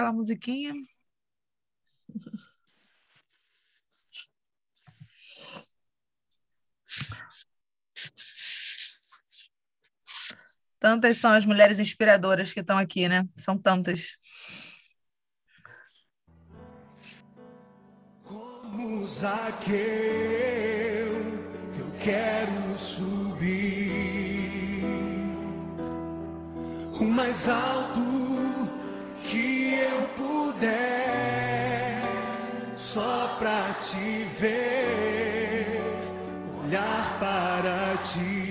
aquela musiquinha. Tantas são as mulheres inspiradoras que estão aqui, né? São tantas. Como Zaqueu, eu quero subir o mais alto só pra te ver, olhar para ti.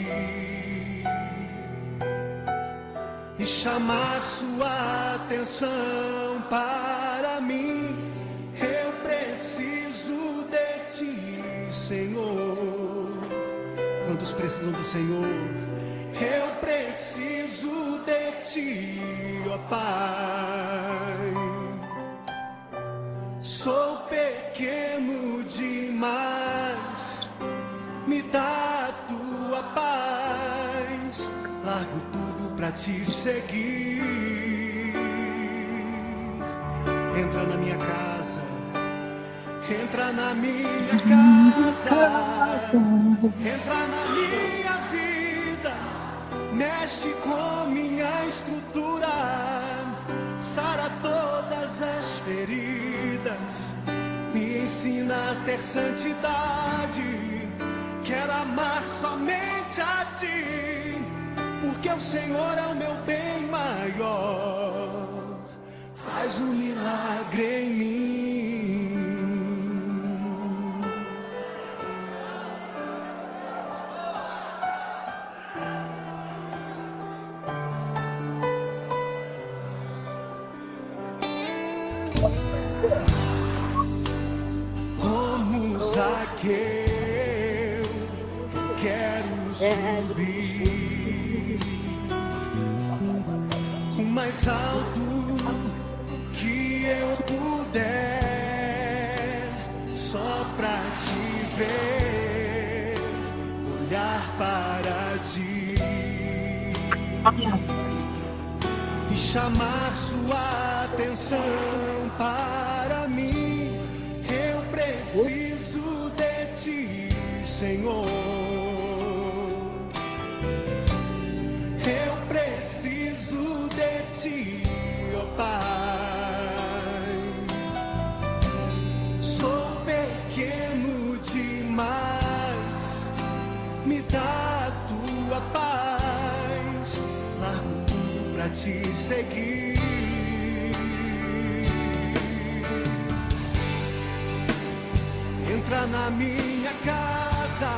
e chamar sua atenção para mim. Eu preciso de ti, Senhor. Quantos precisam do Senhor? Eu preciso de ti, ó Pai. Pra te seguir. Entra na minha casa, entra na minha casa, entra na minha vida, mexe com minha estrutura, sara todas as feridas, me ensina a ter santidade. Quero amar somente a ti porque o Senhor é o meu bem maior. Faz um milagre em mim. E chamar sua atenção para mim. Eu preciso de ti, Senhor. Eu preciso de ti, ó Pai. Te seguir. Entra na minha casa,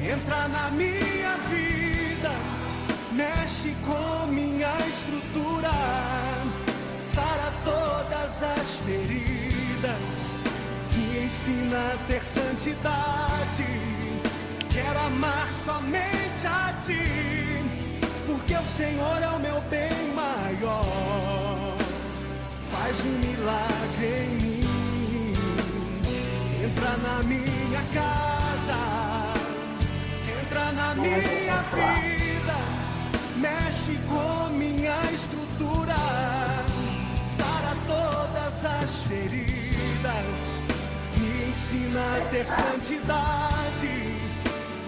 entra na minha vida, mexe com minha estrutura, sara todas as feridas, me ensina a ter santidade. Quero amar somente a ti, porque o Senhor é o meu bem maior. Faz um milagre em mim. Entra na minha casa, entra na minha vida, mexe com minha estrutura, sara todas as feridas, me ensina a ter santidade.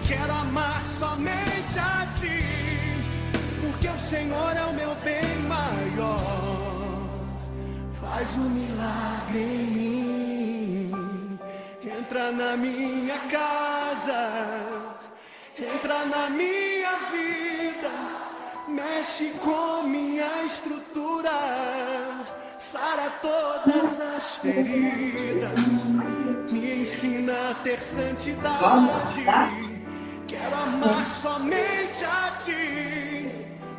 Quero amar somente a ti, o Senhor é o meu bem maior. Faz um milagre em mim. Entra na minha casa, entra na minha vida, mexe com minha estrutura, sara todas as feridas, me ensina a ter santidade. Quero amar somente a ti,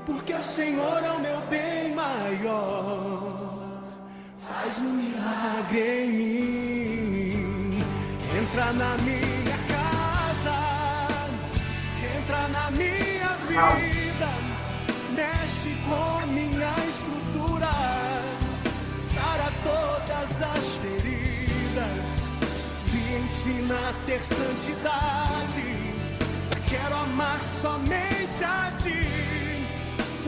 porque o Senhor é o meu bem maior. Faz um milagre em mim. Entra na minha casa, entra na minha vida, mexe com minha estrutura, sara todas as feridas, me ensina a ter santidade. Quero amar somente a ti,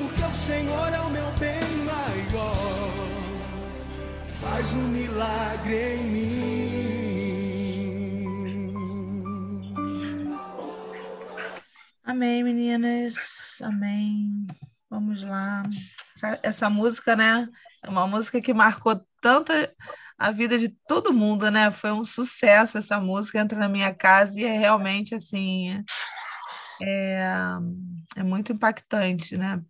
porque o Senhor é o meu bem maior. faz um milagre em mim. Amém, meninas. Amém. Vamos lá. Essa, essa, música, né? É uma música que marcou tanto a vida de todo mundo, né? Foi um sucesso essa música, entra na minha casa e é realmente assim. É, é muito impactante, né?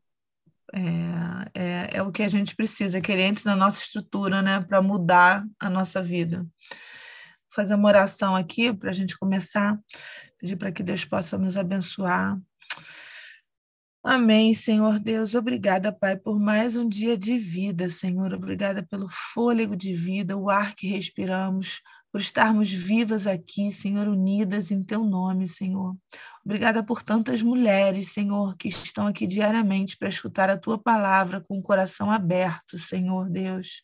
É, é, é, o que a gente precisa, que ele entre na nossa estrutura, né, para mudar a nossa vida. Vou fazer uma oração aqui para a gente começar, pedir para que Deus possa nos abençoar. Amém, Senhor Deus. Obrigada, Pai, por mais um dia de vida, Senhor. Obrigada pelo fôlego de vida, o ar que respiramos, por estarmos vivas aqui, Senhor, unidas em Teu nome, Senhor. Obrigada por tantas mulheres, Senhor, que estão aqui diariamente para escutar a Tua palavra com o coração aberto, Senhor Deus.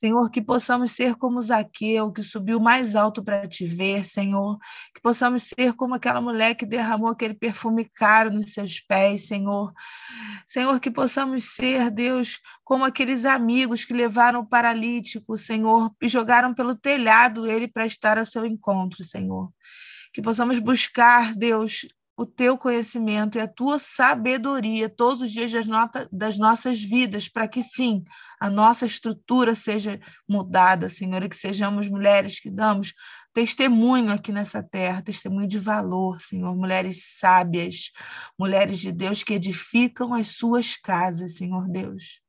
Senhor, que possamos ser como Zaqueu, que subiu mais alto para te ver, Senhor. Que possamos ser como aquela mulher que derramou aquele perfume caro nos seus pés, Senhor. Senhor, que possamos ser, Deus, como aqueles amigos que levaram o paralítico, Senhor, e jogaram pelo telhado ele para estar a seu encontro, Senhor. Que possamos buscar, Deus, o teu conhecimento e a tua sabedoria todos os dias das, das nossas vidas, para que sim, a nossa estrutura seja mudada, Senhor, e que sejamos mulheres que damos testemunho aqui nessa terra, testemunho de valor, Senhor, mulheres sábias, mulheres de Deus que edificam as suas casas, Senhor Deus.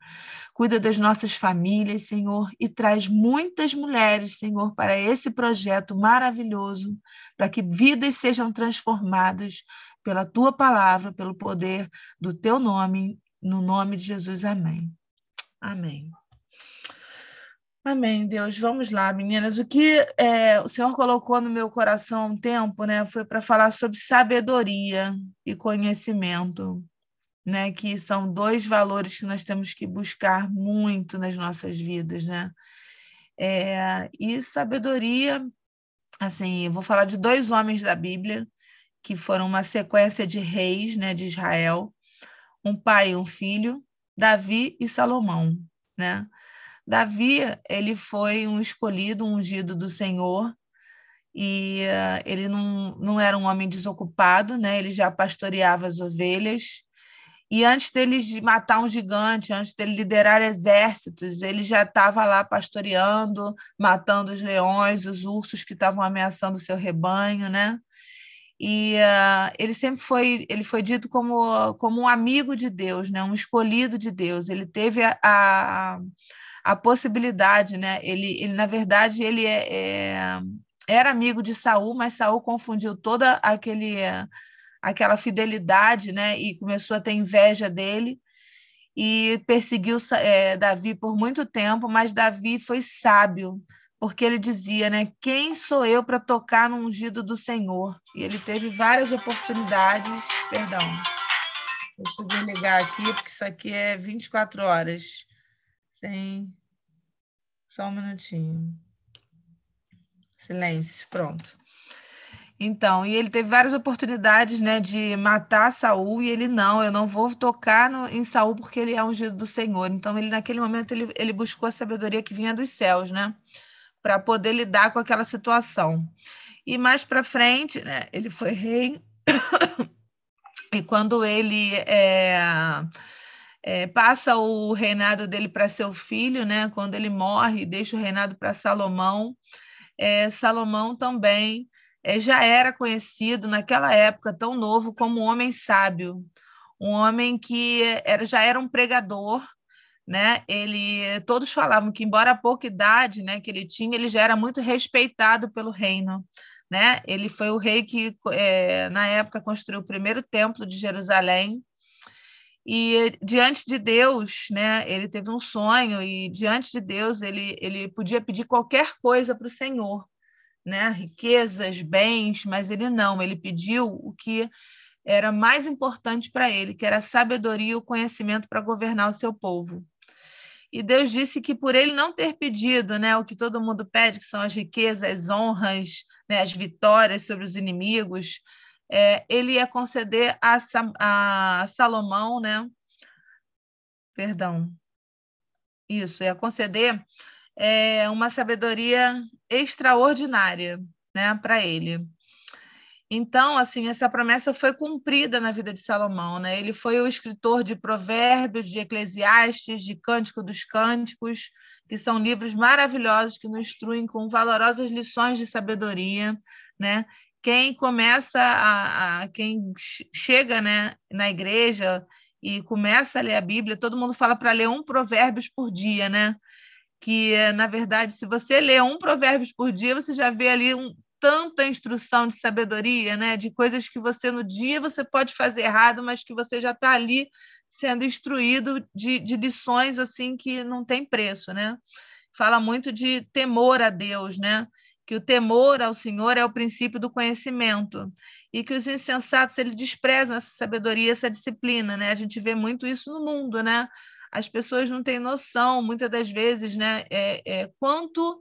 Cuida das nossas famílias, Senhor, e traz muitas mulheres, Senhor, para esse projeto maravilhoso, para que vidas sejam transformadas pela tua palavra, pelo poder do teu nome, no nome de Jesus. Amém. Amém. Amém, Deus. Vamos lá, meninas. O que é, o Senhor colocou no meu coração há um tempo, né, foi para falar sobre sabedoria e conhecimento né? Que são dois valores que nós temos que buscar muito nas nossas vidas, né? É, e sabedoria, assim, eu vou falar de dois homens da Bíblia que foram uma sequência de reis, né, de Israel, um pai e um filho, Davi e Salomão, né? Davi, ele foi um escolhido, um ungido do Senhor, e uh, ele não, não era um homem desocupado, né? Ele já pastoreava as ovelhas, e antes dele matar um gigante, antes dele liderar exércitos, ele já estava lá pastoreando, matando os leões, os ursos que estavam ameaçando o seu rebanho, né? E uh, ele sempre foi, ele foi dito como, como um amigo de Deus, né? Um escolhido de Deus. Ele teve a, a, a possibilidade, né? Ele, ele na verdade, ele é, é, era amigo de Saul, mas Saul confundiu toda aquele aquela fidelidade, né? E começou a ter inveja dele e perseguiu é, Davi por muito tempo, mas Davi foi sábio, porque ele dizia, né? Quem sou eu para tocar no ungido do Senhor? E ele teve várias oportunidades. Perdão, deixa eu desligar aqui, porque isso aqui é 24 horas. Sem. Só um minutinho. Silêncio, pronto. Então, e ele teve várias oportunidades, né, de matar Saul e ele não, eu não vou tocar no, em Saul porque ele é ungido do Senhor. Então, ele naquele momento ele, ele buscou a sabedoria que vinha dos céus, né, para poder lidar com aquela situação. E mais para frente, né, ele foi rei e quando ele é, é, passa o reinado dele para seu filho, né, quando ele morre, deixa o reinado para Salomão. É, Salomão também já era conhecido naquela época, tão novo, como um homem sábio, um homem que era, já era um pregador, né? Ele, todos falavam que, embora a pouca idade né, que ele tinha, ele já era muito respeitado pelo reino. Né? Ele foi o rei que, é, na época, construiu o primeiro templo de Jerusalém. E diante de Deus, né, ele teve um sonho, e diante de Deus, ele, ele podia pedir qualquer coisa para o Senhor né, riquezas, bens, mas ele não, ele pediu o que era mais importante para ele, que era a sabedoria e o conhecimento para governar o seu povo. E Deus disse que por ele não ter pedido né, o que todo mundo pede, que são as riquezas, as honras, né, as vitórias sobre os inimigos, é, ele ia conceder a, a Salomão, né? Perdão. Isso, ia conceder é uma sabedoria extraordinária, né, para ele. Então, assim, essa promessa foi cumprida na vida de Salomão, né? Ele foi o escritor de Provérbios, de Eclesiastes, de Cântico dos Cânticos, que são livros maravilhosos que nos instruem com valorosas lições de sabedoria, né? Quem começa a, a quem chega, né, na igreja e começa a ler a Bíblia, todo mundo fala para ler um Provérbios por dia, né? Que na verdade, se você lê um Provérbios por dia, você já vê ali um, tanta instrução de sabedoria, né? De coisas que você no dia você pode fazer errado, mas que você já está ali sendo instruído de, de lições assim que não tem preço, né? Fala muito de temor a Deus, né? Que o temor ao Senhor é o princípio do conhecimento e que os insensatos eles desprezam essa sabedoria, essa disciplina, né? A gente vê muito isso no mundo, né? As pessoas não têm noção, muitas das vezes, né? É, é, quanto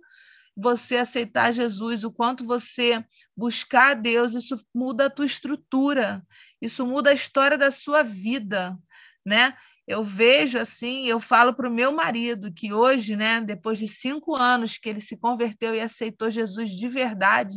você aceitar Jesus, o quanto você buscar Deus, isso muda a tua estrutura, isso muda a história da sua vida, né? Eu vejo assim, eu falo para o meu marido que hoje, né, depois de cinco anos que ele se converteu e aceitou Jesus de verdade,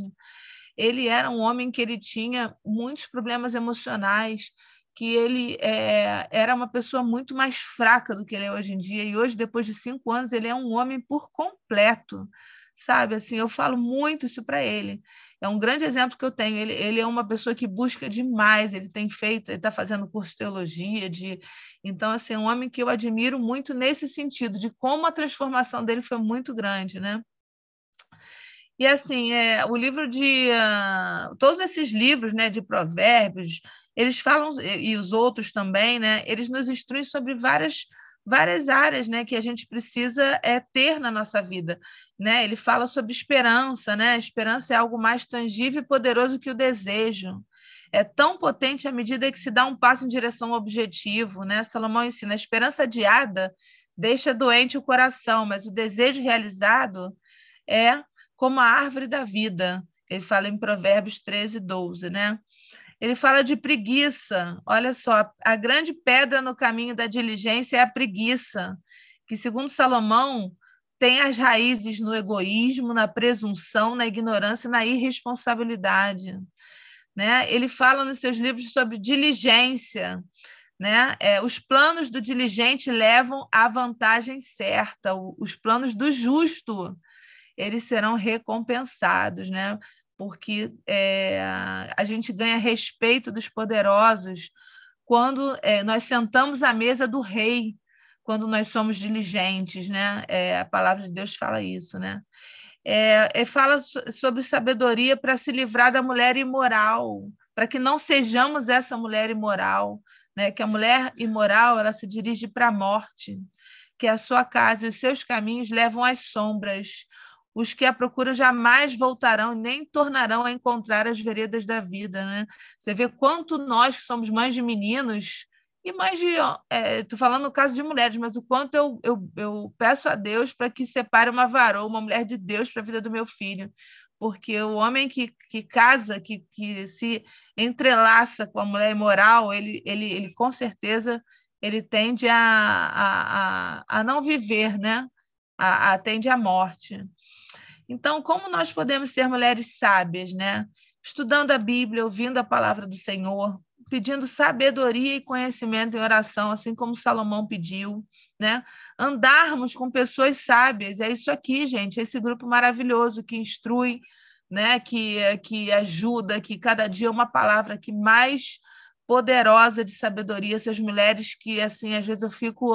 ele era um homem que ele tinha muitos problemas emocionais, que ele é, era uma pessoa muito mais fraca do que ele é hoje em dia. E hoje, depois de cinco anos, ele é um homem por completo sabe? Assim, eu falo muito isso para ele. É um grande exemplo que eu tenho. Ele, ele é uma pessoa que busca demais. Ele tem feito, ele está fazendo curso de teologia, de então assim, é um homem que eu admiro muito nesse sentido de como a transformação dele foi muito grande, né? E assim, é, o livro de uh, todos esses livros, né, de provérbios, eles falam e os outros também, né? Eles nos instruem sobre várias várias áreas né, que a gente precisa é, ter na nossa vida. Né? Ele fala sobre esperança, né? Esperança é algo mais tangível e poderoso que o desejo. É tão potente à medida que se dá um passo em direção ao objetivo. Né? Salomão ensina: a esperança adiada deixa doente o coração, mas o desejo realizado é como a árvore da vida. Ele fala em Provérbios 13, 12. Né? Ele fala de preguiça. Olha só, a grande pedra no caminho da diligência é a preguiça, que, segundo Salomão, tem as raízes no egoísmo, na presunção, na ignorância na irresponsabilidade. Né? Ele fala nos seus livros sobre diligência. Né? É, os planos do diligente levam à vantagem certa, os planos do justo eles serão recompensados, né? Porque é, a gente ganha respeito dos poderosos quando é, nós sentamos à mesa do rei, quando nós somos diligentes, né? É, a palavra de Deus fala isso, né? É, é fala sobre sabedoria para se livrar da mulher imoral, para que não sejamos essa mulher imoral, né? Que a mulher imoral ela se dirige para a morte, que a sua casa e os seus caminhos levam às sombras. Os que a procuram jamais voltarão, nem tornarão a encontrar as veredas da vida. Né? Você vê quanto nós, que somos mães de meninos, e mães de. Estou é, falando no caso de mulheres, mas o quanto eu, eu, eu peço a Deus para que separe uma varoa, uma mulher de Deus para a vida do meu filho. Porque o homem que, que casa, que, que se entrelaça com a mulher imoral, ele, ele, ele com certeza ele tende a, a, a, a não viver, né? A, a, tende à morte. Então, como nós podemos ser mulheres sábias, né? Estudando a Bíblia, ouvindo a palavra do Senhor, pedindo sabedoria e conhecimento em oração, assim como Salomão pediu, né? Andarmos com pessoas sábias, é isso aqui, gente, esse grupo maravilhoso que instrui, né? Que que ajuda, que cada dia é uma palavra que mais poderosa de sabedoria, essas mulheres que assim às vezes eu fico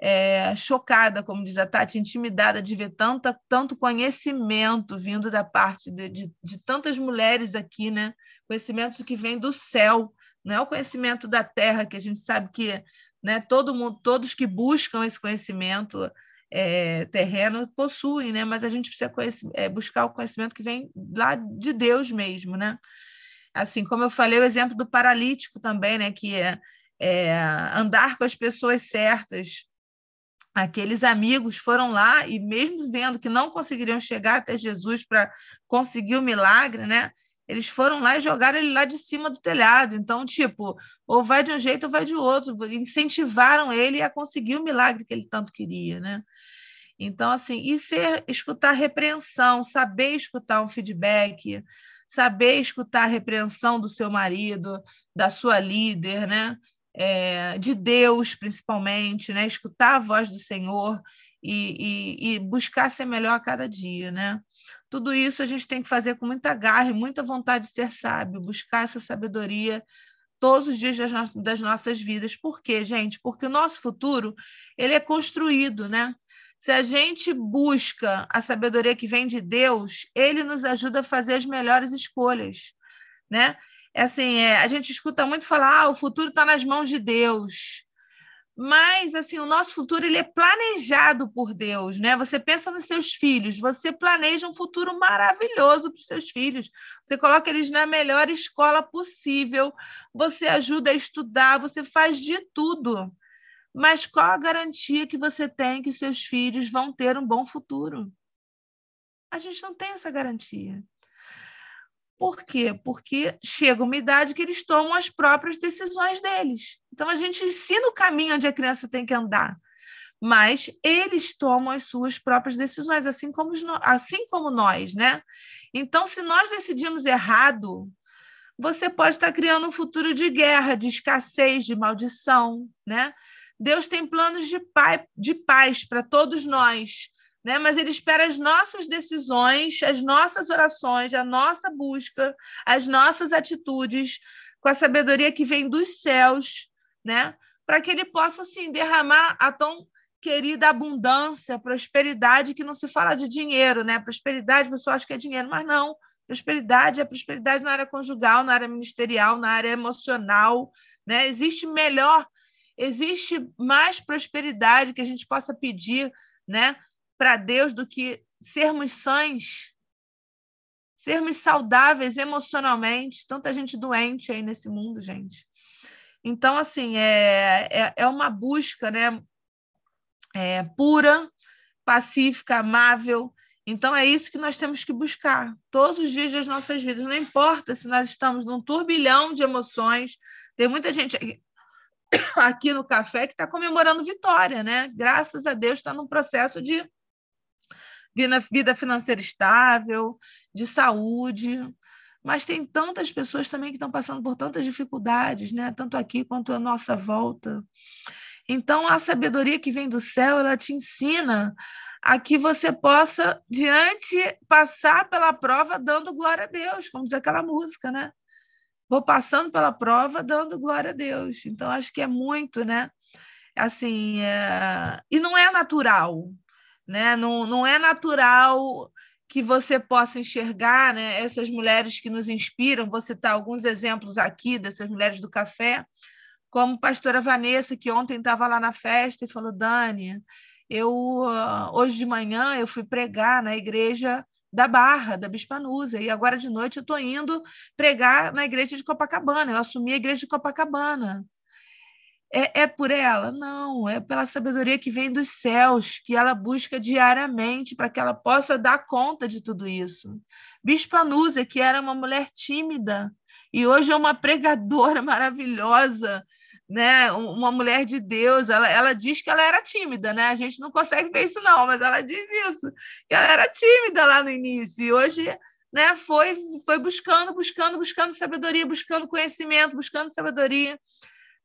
é, chocada, como diz a Tati, intimidada de ver tanta, tanto conhecimento vindo da parte de, de, de tantas mulheres aqui, né? Conhecimento que vem do céu, não é o conhecimento da terra, que a gente sabe que né, todo mundo, todos que buscam esse conhecimento é, terreno possuem, né? mas a gente precisa é, buscar o conhecimento que vem lá de Deus mesmo. Né? Assim como eu falei, o exemplo do paralítico também, né? que é, é andar com as pessoas certas, aqueles amigos foram lá e mesmo vendo que não conseguiriam chegar até Jesus para conseguir o milagre, né? Eles foram lá e jogaram ele lá de cima do telhado. Então, tipo, ou vai de um jeito ou vai de outro. Incentivaram ele a conseguir o milagre que ele tanto queria, né? Então, assim, e ser, escutar repreensão, saber escutar um feedback, saber escutar a repreensão do seu marido, da sua líder, né? É, de Deus, principalmente, né? escutar a voz do Senhor e, e, e, buscar ser melhor a cada dia. Né? Tudo isso a gente tem que fazer com muita garra e muita vontade de ser sábio, buscar essa sabedoria todos os dias das, no das nossas vidas. Por quê, gente? Porque o nosso futuro ele é construído, né? Se a gente busca a sabedoria que vem de Deus, ele nos ajuda a fazer as melhores escolhas, né? É assim, é, a gente escuta muito falar, ah, o futuro está nas mãos de Deus. Mas assim, o nosso futuro ele é planejado por Deus, né? Você pensa nos seus filhos, você planeja um futuro maravilhoso para os seus filhos. Você coloca eles na melhor escola possível, você ajuda a estudar, você faz de tudo mas qual a garantia que você tem que seus filhos vão ter um bom futuro? A gente não tem essa garantia. Por quê? Porque chega uma idade que eles tomam as próprias decisões deles. Então a gente ensina o caminho onde a criança tem que andar, mas eles tomam as suas próprias decisões, assim como, assim como nós, né? Então, se nós decidimos errado, você pode estar criando um futuro de guerra, de escassez, de maldição, né? Deus tem planos de, pai, de paz para todos nós, né? mas Ele espera as nossas decisões, as nossas orações, a nossa busca, as nossas atitudes, com a sabedoria que vem dos céus, né? para que Ele possa assim, derramar a tão querida abundância, prosperidade, que não se fala de dinheiro, né? Prosperidade, o pessoal acha que é dinheiro, mas não. Prosperidade é prosperidade na área conjugal, na área ministerial, na área emocional, né? Existe melhor existe mais prosperidade que a gente possa pedir né, para Deus do que sermos sãs, sermos saudáveis emocionalmente. Tanta gente doente aí nesse mundo, gente. Então, assim, é, é, é uma busca né, é, pura, pacífica, amável. Então, é isso que nós temos que buscar todos os dias das nossas vidas. Não importa se nós estamos num turbilhão de emoções. Tem muita gente aqui no café que está comemorando vitória, né? Graças a Deus está num processo de vida financeira estável, de saúde. Mas tem tantas pessoas também que estão passando por tantas dificuldades, né? Tanto aqui quanto à nossa volta. Então, a sabedoria que vem do céu, ela te ensina a que você possa, diante, passar pela prova dando glória a Deus, como diz aquela música, né? vou passando pela prova dando glória a Deus. Então, acho que é muito, né? Assim, é... e não é natural, né? Não, não é natural que você possa enxergar né, essas mulheres que nos inspiram. Vou citar alguns exemplos aqui dessas mulheres do café, como a pastora Vanessa, que ontem estava lá na festa e falou: Dani, eu ah, hoje de manhã eu fui pregar na igreja da Barra, da Bispanusa, e agora de noite eu estou indo pregar na igreja de Copacabana, eu assumi a igreja de Copacabana. É, é por ela? Não, é pela sabedoria que vem dos céus, que ela busca diariamente para que ela possa dar conta de tudo isso. Bispanusa, que era uma mulher tímida, e hoje é uma pregadora maravilhosa, né, uma mulher de Deus, ela, ela diz que ela era tímida, né? A gente não consegue ver isso não, mas ela diz isso, que ela era tímida lá no início, e hoje, né, foi foi buscando, buscando, buscando sabedoria, buscando conhecimento, buscando sabedoria,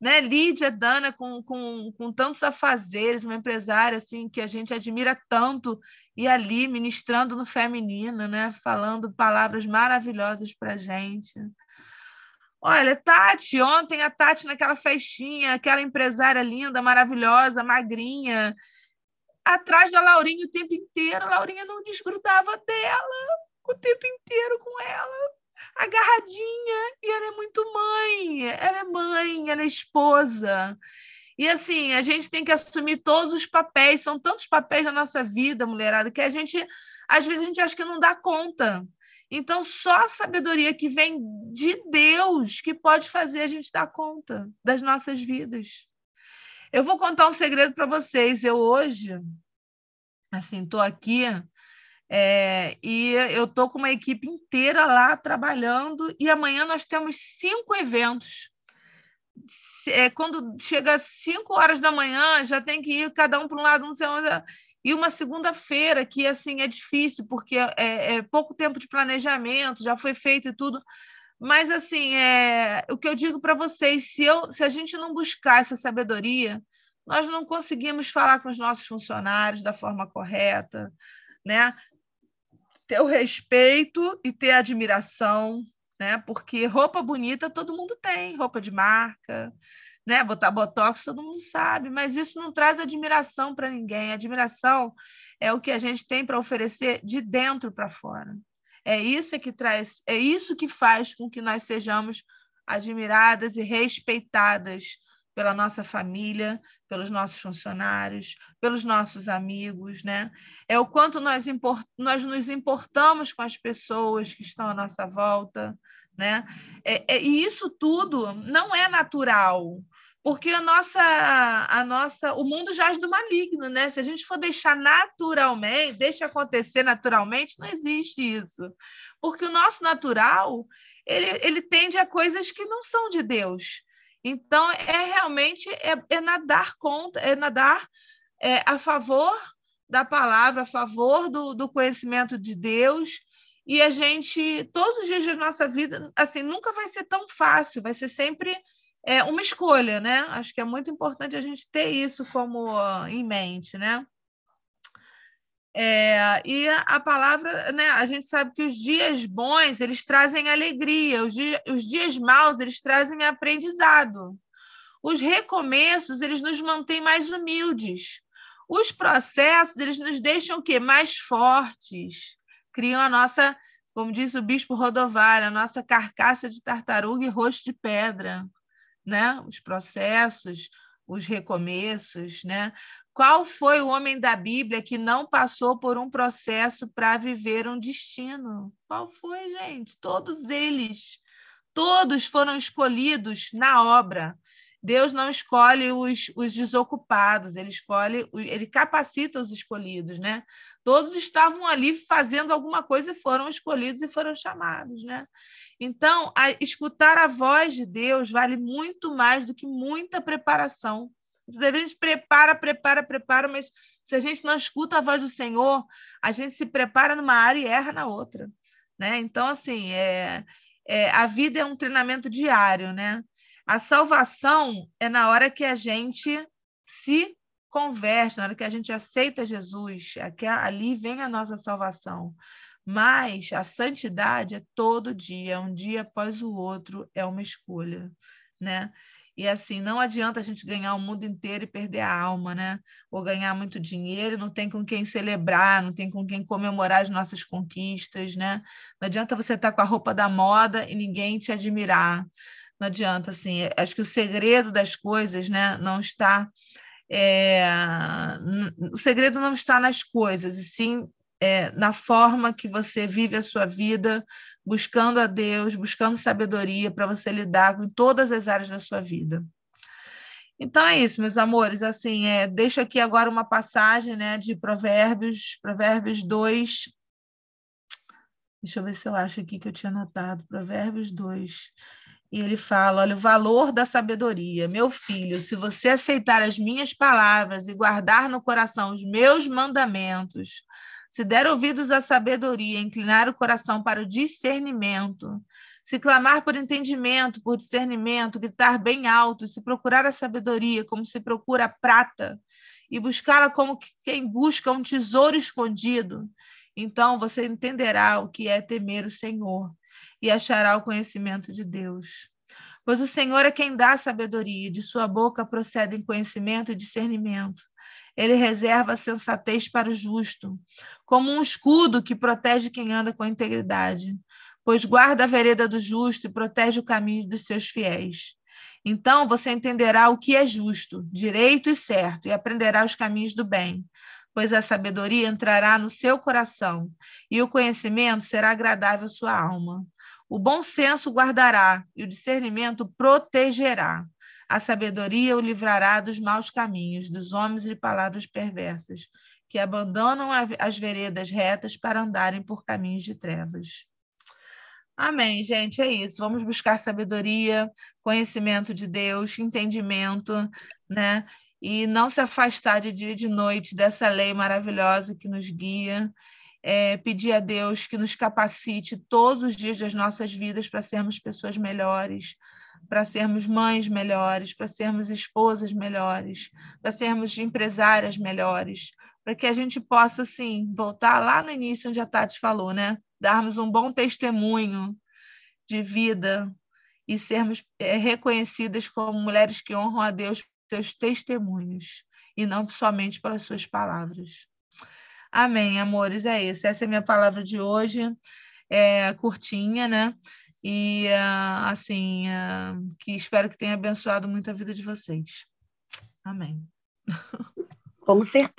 né? Lídia Dana com, com, com tantos afazeres, uma empresária assim que a gente admira tanto e ali ministrando no feminino, né, falando palavras maravilhosas para gente. Olha, Tati, ontem a Tati naquela festinha, aquela empresária linda, maravilhosa, magrinha, atrás da Laurinha o tempo inteiro. A Laurinha não desgrudava dela o tempo inteiro com ela, agarradinha. Ela é muito mãe, ela é mãe, ela é esposa. E assim, a gente tem que assumir todos os papéis, são tantos papéis na nossa vida, mulherada, que a gente, às vezes, a gente acha que não dá conta. Então, só a sabedoria que vem de Deus que pode fazer a gente dar conta das nossas vidas. Eu vou contar um segredo para vocês. Eu hoje, assim, estou aqui é, e eu estou com uma equipe inteira lá trabalhando e amanhã nós temos cinco eventos. É, quando chega às 5 horas da manhã, já tem que ir cada um para um lado, não sei onde. e uma segunda-feira que assim é difícil porque é, é, pouco tempo de planejamento, já foi feito e tudo. Mas assim, é o que eu digo para vocês, se eu, se a gente não buscar essa sabedoria, nós não conseguimos falar com os nossos funcionários da forma correta, né? Ter o respeito e ter admiração, né? Porque roupa bonita todo mundo tem, roupa de marca, né? Botar botox todo mundo sabe, mas isso não traz admiração para ninguém. Admiração é o que a gente tem para oferecer de dentro para fora. É isso que traz, é isso que faz com que nós sejamos admiradas e respeitadas pela nossa família, pelos nossos funcionários, pelos nossos amigos, né? É o quanto nós, import, nós nos importamos com as pessoas que estão à nossa volta, né? É, é, e isso tudo não é natural, porque a nossa, a nossa, o mundo jaz do maligno, né? Se a gente for deixar naturalmente, deixa acontecer naturalmente, não existe isso, porque o nosso natural ele, ele tende a coisas que não são de Deus. Então é realmente é, é nadar contra, é nadar é, a favor da palavra, a favor do, do conhecimento de Deus e a gente, todos os dias da nossa vida, assim, nunca vai ser tão fácil, vai ser sempre é, uma escolha, né? Acho que é muito importante a gente ter isso como em mente, né? É, e a palavra, né, a gente sabe que os dias bons eles trazem alegria, os, dia, os dias maus eles trazem aprendizado. Os recomeços eles nos mantêm mais humildes. Os processos eles nos deixam o quê? Mais fortes criam a nossa, como diz o bispo Rodovalho, a nossa carcaça de tartaruga e rosto de pedra, né? Os processos, os recomeços, né? Qual foi o homem da Bíblia que não passou por um processo para viver um destino? Qual foi, gente? Todos eles. Todos foram escolhidos na obra. Deus não escolhe os, os desocupados, ele escolhe, ele capacita os escolhidos, né? Todos estavam ali fazendo alguma coisa e foram escolhidos e foram chamados, né? Então, a, escutar a voz de Deus vale muito mais do que muita preparação. A gente prepara, prepara, prepara, mas se a gente não escuta a voz do Senhor, a gente se prepara numa área e erra na outra, né? Então, assim, é, é a vida é um treinamento diário, né? A salvação é na hora que a gente se converte, na hora que a gente aceita Jesus, é que ali vem a nossa salvação. Mas a santidade é todo dia, um dia após o outro, é uma escolha, né? E assim, não adianta a gente ganhar o mundo inteiro e perder a alma, né? Ou ganhar muito dinheiro, não tem com quem celebrar, não tem com quem comemorar as nossas conquistas, né? Não adianta você estar com a roupa da moda e ninguém te admirar não adianta, assim, acho que o segredo das coisas, né, não está, é, o segredo não está nas coisas, e sim é, na forma que você vive a sua vida, buscando a Deus, buscando sabedoria para você lidar com todas as áreas da sua vida. Então é isso, meus amores. Assim, é, deixo aqui agora uma passagem né, de Provérbios, Provérbios 2. Deixa eu ver se eu acho aqui que eu tinha anotado. Provérbios 2. E ele fala: olha, o valor da sabedoria. Meu filho, se você aceitar as minhas palavras e guardar no coração os meus mandamentos, se der ouvidos à sabedoria, inclinar o coração para o discernimento, se clamar por entendimento, por discernimento, gritar bem alto, se procurar a sabedoria como se procura a prata, e buscá-la como quem busca um tesouro escondido, então você entenderá o que é temer o Senhor e achará o conhecimento de Deus. Pois o Senhor é quem dá sabedoria, de sua boca procedem conhecimento e discernimento. Ele reserva a sensatez para o justo, como um escudo que protege quem anda com integridade, pois guarda a vereda do justo e protege o caminho dos seus fiéis. Então você entenderá o que é justo, direito e certo, e aprenderá os caminhos do bem, pois a sabedoria entrará no seu coração, e o conhecimento será agradável à sua alma. O bom senso guardará e o discernimento protegerá. A sabedoria o livrará dos maus caminhos, dos homens de palavras perversas, que abandonam as veredas retas para andarem por caminhos de trevas. Amém, gente, é isso. Vamos buscar sabedoria, conhecimento de Deus, entendimento, né? e não se afastar de dia e de noite dessa lei maravilhosa que nos guia. É, pedir a Deus que nos capacite todos os dias das nossas vidas para sermos pessoas melhores, para sermos mães melhores, para sermos esposas melhores, para sermos empresárias melhores, para que a gente possa, assim, voltar lá no início onde a Tati falou, né? Darmos um bom testemunho de vida e sermos é, reconhecidas como mulheres que honram a Deus seus testemunhos e não somente pelas suas palavras. Amém, amores, é isso. Essa é a minha palavra de hoje, é curtinha, né? E uh, assim, uh, que espero que tenha abençoado muito a vida de vocês. Amém. Com certeza.